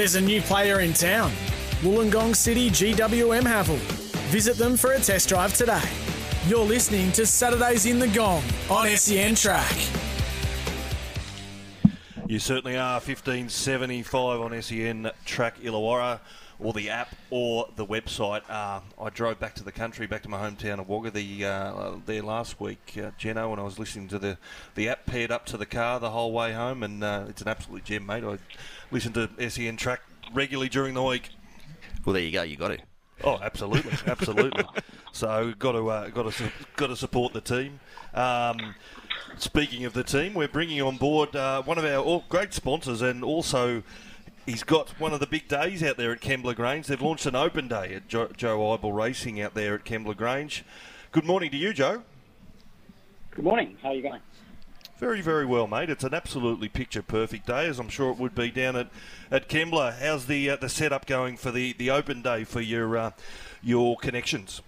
There's a new player in town. Wollongong City GWM Haval. Visit them for a test drive today. You're listening to Saturdays in the Gong on SEN Track. You certainly are. 1575 on SEN Track Illawarra, or the app, or the website. Uh, I drove back to the country, back to my hometown of Wagga the, uh, there last week, uh, Geno, and I was listening to the, the app paired up to the car the whole way home, and uh, it's an absolute gem, mate. I listen to SEN Track regularly during the week. Well, there you go. You got it. Oh, absolutely, absolutely. so got to uh, got to got to support the team. Um, speaking of the team, we're bringing on board uh, one of our great sponsors, and also he's got one of the big days out there at Kembla Grange. They've launched an open day at jo- Joe Ible Racing out there at Kembla Grange. Good morning to you, Joe. Good morning. How are you going? Very, very well, mate. It's an absolutely picture perfect day, as I'm sure it would be down at, at Kembla. How's the uh, the setup going for the, the open day for your uh, your connections?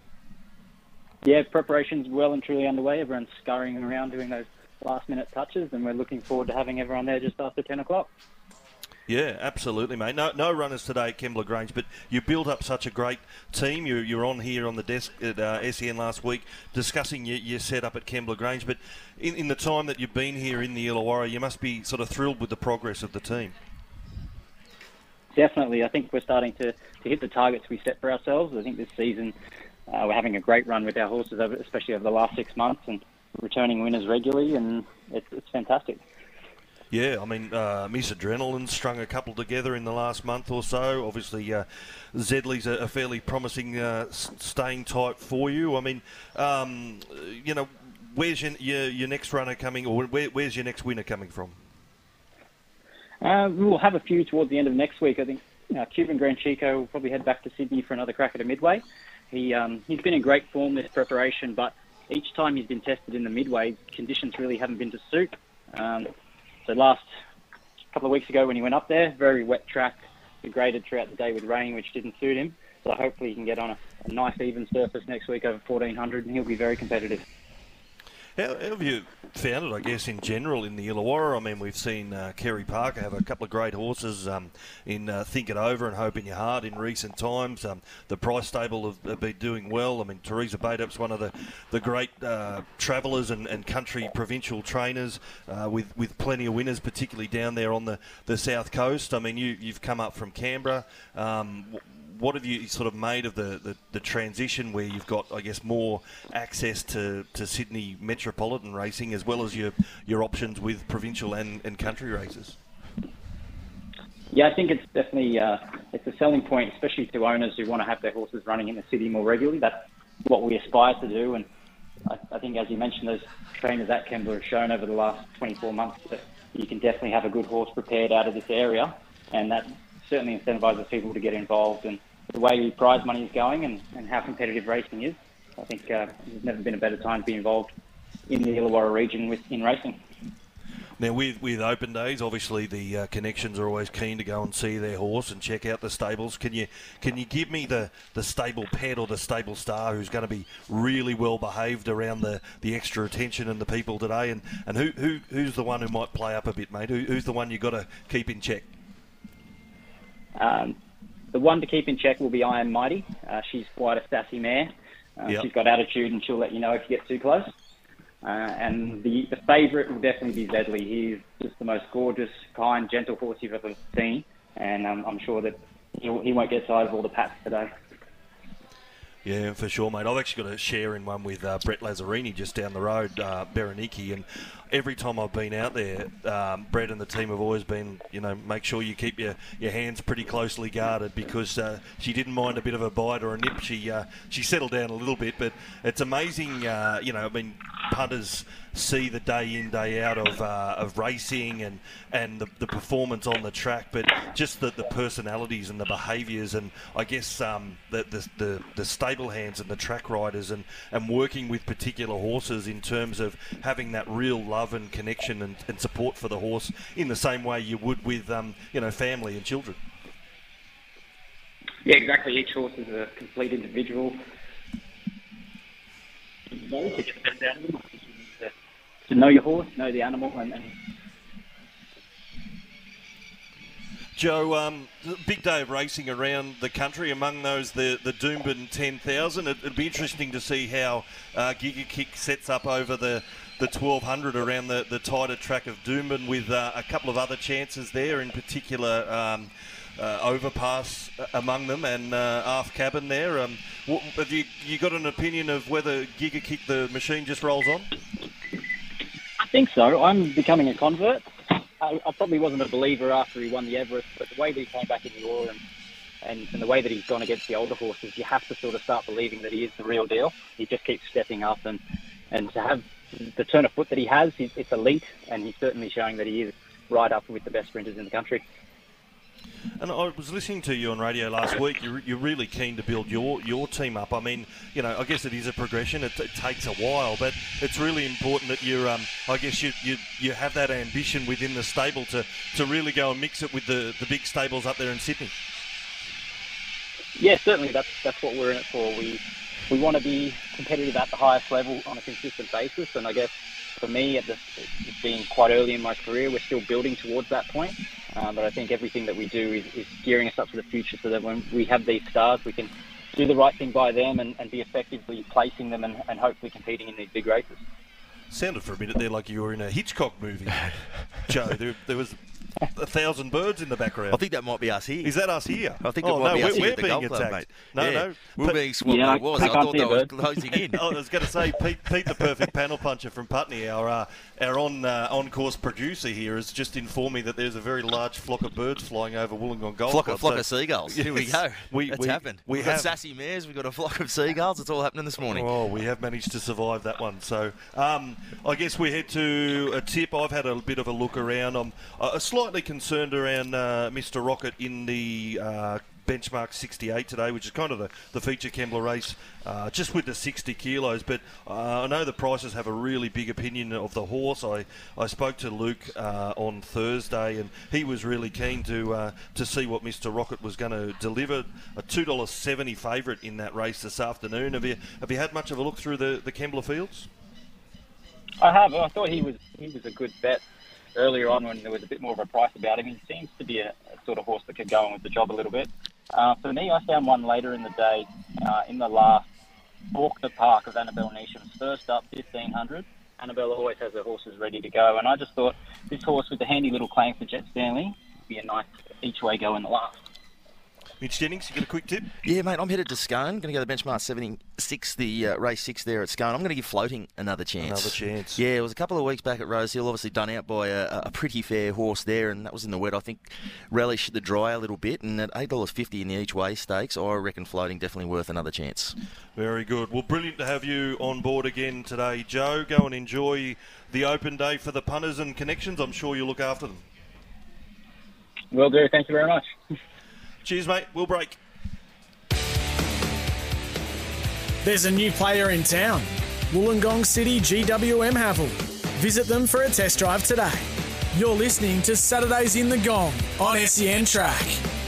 Yeah, preparations well and truly underway. Everyone's scurrying around doing those last minute touches, and we're looking forward to having everyone there just after 10 o'clock. Yeah, absolutely, mate. No, no runners today at Kembla Grange, but you built up such a great team. You, you're on here on the desk at uh, SEN last week discussing your, your setup at Kembla Grange. But in, in the time that you've been here in the Illawarra, you must be sort of thrilled with the progress of the team. Definitely. I think we're starting to, to hit the targets we set for ourselves. I think this season uh, we're having a great run with our horses, especially over the last six months, and returning winners regularly, and it's, it's fantastic. Yeah, I mean, uh, Miss Adrenaline strung a couple together in the last month or so. Obviously, uh, Zedley's a, a fairly promising uh, staying type for you. I mean, um, you know, where's your, your, your, next runner coming, or where, where's your next winner coming from? Uh, we'll have a few towards the end of next week. I think uh, Cuban Grand Chico will probably head back to Sydney for another crack at a midway. He um, he's been in great form this preparation, but each time he's been tested in the midway, conditions really haven't been to suit. Um, so last couple of weeks ago when he went up there, very wet track, degraded throughout the day with rain, which didn't suit him. So hopefully he can get on a, a nice even surface next week over 1400 and he'll be very competitive. How, how, have you found it, I guess, in general in the Illawarra? I mean, we've seen uh, Kerry Parker have a couple of great horses um, in uh, Think It Over and Hope in Your Heart in recent times. Um, the Price Stable have, have, been doing well. I mean, Teresa Batup's one of the, the great uh, travellers and, and, country provincial trainers uh, with, with plenty of winners, particularly down there on the, the south coast. I mean, you, you've come up from Canberra. Um, what have you sort of made of the, the, the, transition where you've got, I guess, more access to, to Sydney metropolitan racing as well as your, your options with provincial and, and country races? Yeah, I think it's definitely uh, it's a selling point, especially to owners who want to have their horses running in the city more regularly. That's what we aspire to do, and I, I think, as you mentioned, those trainers at Kembla have shown over the last 24 months that you can definitely have a good horse prepared out of this area, and that certainly incentivizes people to get involved. And the way prize money is going and, and how competitive racing is, I think uh, there's never been a better time to be involved in the Illawarra region with in racing. Now, with, with open days, obviously the uh, connections are always keen to go and see their horse and check out the stables. Can you can you give me the, the stable pet or the stable star who's going to be really well behaved around the, the extra attention and the people today? And, and who, who who's the one who might play up a bit, mate? Who, who's the one you've got to keep in check? Um, the one to keep in check will be Iron Mighty. Uh, she's quite a sassy mare. Uh, yep. She's got attitude and she'll let you know if you get too close. Uh, and the, the favourite will definitely be Zedley. He's just the most gorgeous, kind, gentle horse you've ever seen. And um, I'm sure that he'll, he won't get tired of all the pats today. Yeah, for sure, mate. I've actually got a share in one with uh, Brett Lazzarini just down the road, uh, Bereniki, and every time I've been out there, um, Brett and the team have always been, you know, make sure you keep your, your hands pretty closely guarded because uh, she didn't mind a bit of a bite or a nip. She uh, she settled down a little bit, but it's amazing, uh, you know. I mean, punters see the day in day out of uh, of racing and and the, the, performance on the track, but just the, the personalities and the behaviours and I guess um, the, the, the the stable hands and the track riders and and working with particular horses in terms of having that real love and connection and, and support for the horse in the same way you would with um, you know family and children. Yeah, exactly. Each horse is a complete individual to know your horse, know the animal, and, and Joe, um, big day of racing around the country. Among those, the the Doomben 10,000. It, would be interesting to see how uh, Giga Kick sets up over the the 1200 around the, the tighter track of Doomben with uh, a couple of other chances there, in particular um, uh, Overpass among them and uh, aft cabin there. Um, what, have you, you got an opinion of whether Giga Kick the machine just rolls on? I think so. I'm becoming a convert. I, I, probably wasn't a believer after he won the Everest, but the way that he came back in the Orr and, and, and the way that he's gone against the older horses, you have to sort of start believing that he is the real deal. He just keeps stepping up and, and to have the turn of foot that he has, it's elite, and he's certainly showing that he is right up with the best sprinters in the country. And I was listening to you on radio last week. You're, you're really keen to build your, your team up. I mean, you know, I guess it is a progression. It, it takes a while, but it's really important that you're. Um, I guess you, you you have that ambition within the stable to, to really go and mix it with the, the big stables up there in Sydney. Yeah, certainly. That's that's what we're in it for. We we want to be competitive at the highest level on a consistent basis. And I guess for me, at the, been quite early in my career, we're still building towards that point. Uh, but I think everything that we do is, is, gearing us up for the future so that when we have these stars, we can do the right thing by them and, and be effectively placing them and, and hopefully competing in these big races. Sounded for a minute there like you were in a Hitchcock movie, Joe. There, there was a thousand birds in the background. I think that might be us here. Is that us here? I think oh, might no, be we're, us here we're at the being golf attacked. club, mate. No, yeah. no. We're being swamped. Yeah, was. I, I thought that was closing in. I was going to say, Pete, Pete, the perfect panel puncher from Putney, our uh, our on uh, on course producer here, has just informed me that there's a very large flock of birds flying over Wollongong Golf flock Club. Of, flock so, of seagulls. Yes, here we go. We, That's we, happened. We We've have sassy mares. We've got a flock of seagulls. It's all happening this morning. Oh, we have managed to survive that one. So um, I guess we head to a tip. I've had a bit of a look around. I'm uh, slightly concerned around uh, Mr. Rocket in the uh, benchmark 68 today, which is kind of the, the feature Kembla race, uh, just with the 60 kilos. But uh, I know the prices have a really big opinion of the horse. I, I spoke to Luke uh, on Thursday, and he was really keen to uh, to see what Mr. Rocket was going to deliver. A two dollars seventy favourite in that race this afternoon. Have you have you had much of a look through the the Kembla fields? I have. I thought he was he was a good bet earlier on when there was a bit more of a price about him. He seems to be a, a sort of horse that could go on with the job a little bit. Uh, for me, I found one later in the day uh, in the last Faulkner Park of Annabel Neasham's first up, 1500. Annabel always has her horses ready to go, and I just thought this horse with the handy little claim for Jett Stanley would be a nice each way go in the last. Mitch Jennings, you got a quick tip? Yeah, mate, I'm headed to Scone. Going to go to the benchmark 76, the uh, race six there at Scone. I'm going to give floating another chance. Another chance. Yeah, it was a couple of weeks back at Rosehill, obviously done out by a, a, pretty fair horse there, and that was in the wet. I think relish the dry a little bit, and at $8.50 in the each way stakes, I reckon floating definitely worth another chance. Very good. Well, brilliant to have you on board again today, Joe. Go and enjoy the open day for the punters and connections. I'm sure you'll look after them. Will do. Thank you very much. Cheers, mate. We'll break. There's a new player in town. Wollongong City GWM Haval. Visit them for a test drive today. You're listening to Saturdays in the Gong on SEN Track.